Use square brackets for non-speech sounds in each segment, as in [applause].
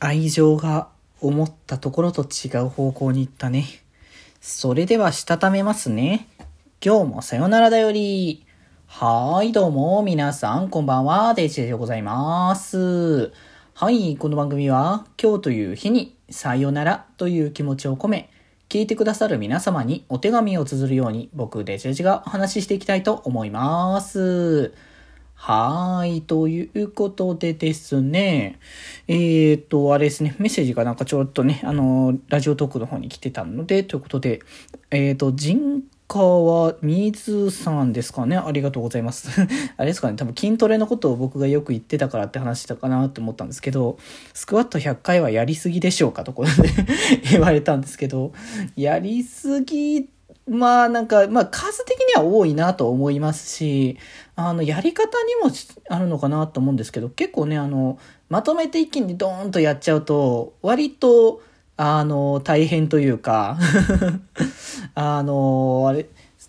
愛情が思ったところと違う方向に行ったね。それではしたためますね。今日もさよならだより。はーい、どうも、皆さん、こんばんは、デジェでございます。はい、この番組は、今日という日に、さよならという気持ちを込め、聞いてくださる皆様にお手紙を綴るように、僕、デジェジがお話ししていきたいと思います。はい。ということでですね。えっ、と、あれですね。メッセージがなんかちょっとね、あの、ラジオトークの方に来てたので、ということで、えっ、と、人は、水さんですかね。ありがとうございます。[laughs] あれですかね。多分筋トレのことを僕がよく言ってたからって話したかなって思ったんですけど、スクワット100回はやりすぎでしょうかところで [laughs] 言われたんですけど、やりすぎってまあなんか、まあ数的には多いなと思いますし、あの、やり方にもあるのかなと思うんですけど、結構ね、あの、まとめて一気にドーンとやっちゃうと、割と、あの、大変というか [laughs] あの、あれ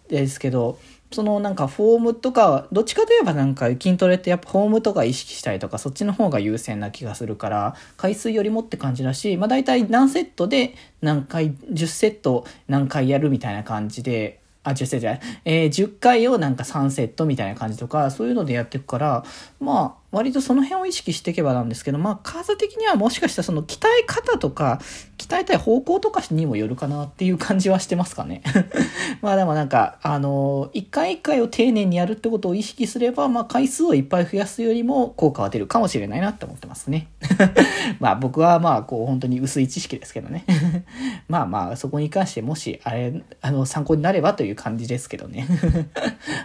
ですけど、そのなんかフォームとか、どっちかといえばなんか筋トレってやっぱフォームとか意識したりとかそっちの方が優先な気がするから、回数よりもって感じだし、まあ大体何セットで何回、10セット何回やるみたいな感じで、あ、10セットじゃない、えー、10回をなんか3セットみたいな感じとか、そういうのでやっていくから、まあ割とその辺を意識していけばなんですけど、まあ数的にはもしかしたらその鍛え方とか、鍛えたい方向とかにもよるかなっていう感じはしてますかね。[laughs] まあでもなんか、あの、一回一回を丁寧にやるってことを意識すれば、まあ回数をいっぱい増やすよりも効果は出るかもしれないなって思ってますね。[laughs] まあ僕はまあこう本当に薄い知識ですけどね。[laughs] まあまあそこに関してもし、あれ、あの参考になればという感じですけどね。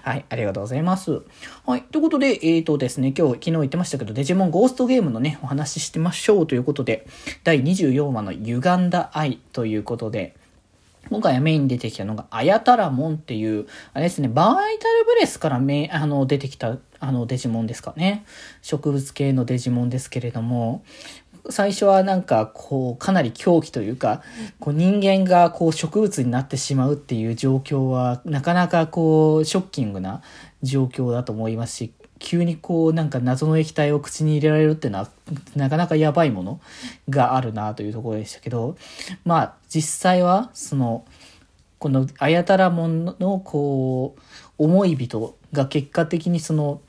はい、ありがとうございます。はい、ということで、えっ、ー、とですね、今日昨日言ってましたけど、デジモンゴーストゲームのね、お話ししてましょうということで、第24話の歪んだ愛ということで、今回はメインに出てきたのが、アヤタラモンっていう、あれですね、バーイタルブレスからめ、あの、出てきた、あの、デジモンですかね。植物系のデジモンですけれども、最初はなんか、こう、かなり狂気というか、こう、人間がこう、植物になってしまうっていう状況は、なかなかこう、ショッキングな状況だと思いますし、急にこうなんか謎の液体を口に入れられるっていうのはなかなかやばいものがあるなというところでしたけどまあ実際はそのこのあやたらもんのこう思い人が結果的にその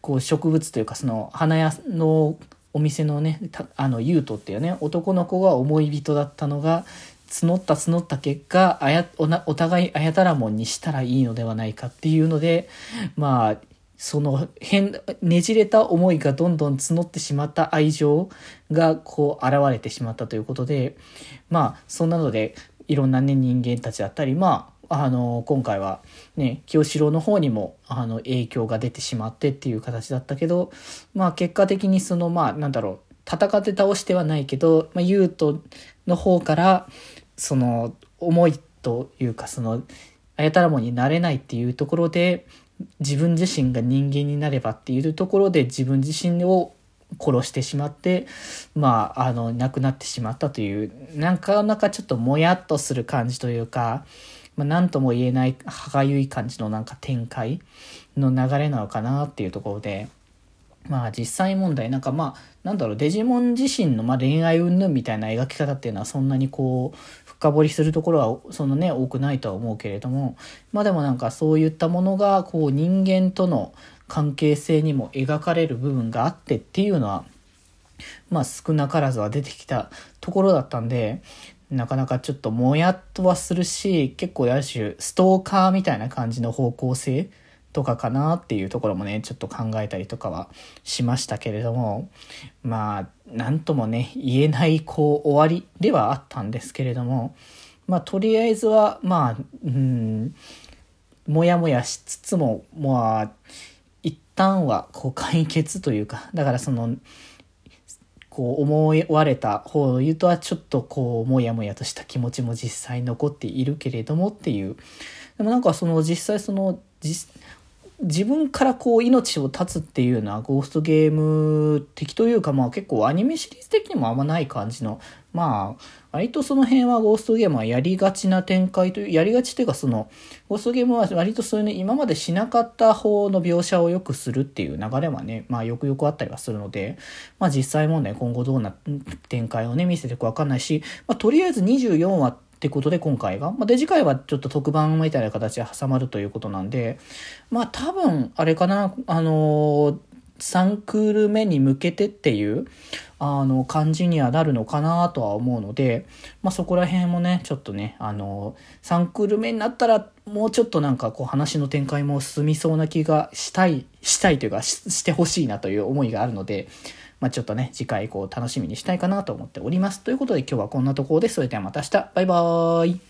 こう植物というかその花屋のお店のねあのユートっていうね男の子が思い人だったのが募った募った結果あやおなお互いあやたらもんにしたらいいのではないかっていうのでまあその変、ねじれた思いがどんどん募ってしまった愛情がこう現れてしまったということで、まあ、そんなので、いろんなね、人間たちだったり、まあ、あの、今回はね、清志郎の方にも、あの、影響が出てしまってっていう形だったけど、まあ、結果的にその、まあ、なんだろう、戦って倒してはないけど、まあ、ユートの方から、その、思いというか、その、あやたらもになれないっていうところで、自分自身が人間になればっていうところで自分自身を殺してしまって、まあ、あの、亡くなってしまったという、なかなかちょっともやっとする感じというか、まあ、なんとも言えない歯がゆい感じのなんか展開の流れなのかなっていうところで、まあ実際問題、なんかまあ、なんだろう、デジモン自身のまあ恋愛云々みたいな描き方っていうのはそんなにこう、深掘りするところはそのね、多くないとは思うけれども、まあでもなんかそういったものが、こう人間との関係性にも描かれる部分があってっていうのは、まあ少なからずは出てきたところだったんで、なかなかちょっともやっとはするし、結構ある種ストーカーみたいな感じの方向性とかかなっていうところもね、ちょっと考えたりとかはしましたけれども、まあ、なんともね、言えない、こう、終わりではあったんですけれども、まあ、とりあえずは、まあ、うん、もやもやしつつも、まあ、一旦は、こう、解決というか、だからその、こう思われた方の言うとはちょっとこうもやもやとした気持ちも実際残っているけれどもっていう。でもなんかその実際その自分からこう命を絶つっていうのはゴーストゲーム的というかまあ結構アニメシリーズ的にもあんまない感じのまあ割とその辺はゴーストゲームはやりがちな展開というやりがちというかそのゴーストゲームは割とそういうね今までしなかった方の描写をよくするっていう流れはねまあよくよくあったりはするのでまあ実際もね今後どうな展開をね見せていくかわかんないし、まあ、とりあえず24話ってってことで今回が。まあ、で、次回はちょっと特番みたいな形で挟まるということなんで、まあ多分、あれかな、あのー、3クール目に向けてっていう、あの、感じにはなるのかなとは思うので、まあそこら辺もね、ちょっとね、あの、3クール目になったら、もうちょっとなんかこう話の展開も進みそうな気がしたい、したいというかし、してほしいなという思いがあるので、まあ、ちょっとね、次回以降楽しみにしたいかなと思っております。ということで今日はこんなところです。それではまた明日。バイバーイ。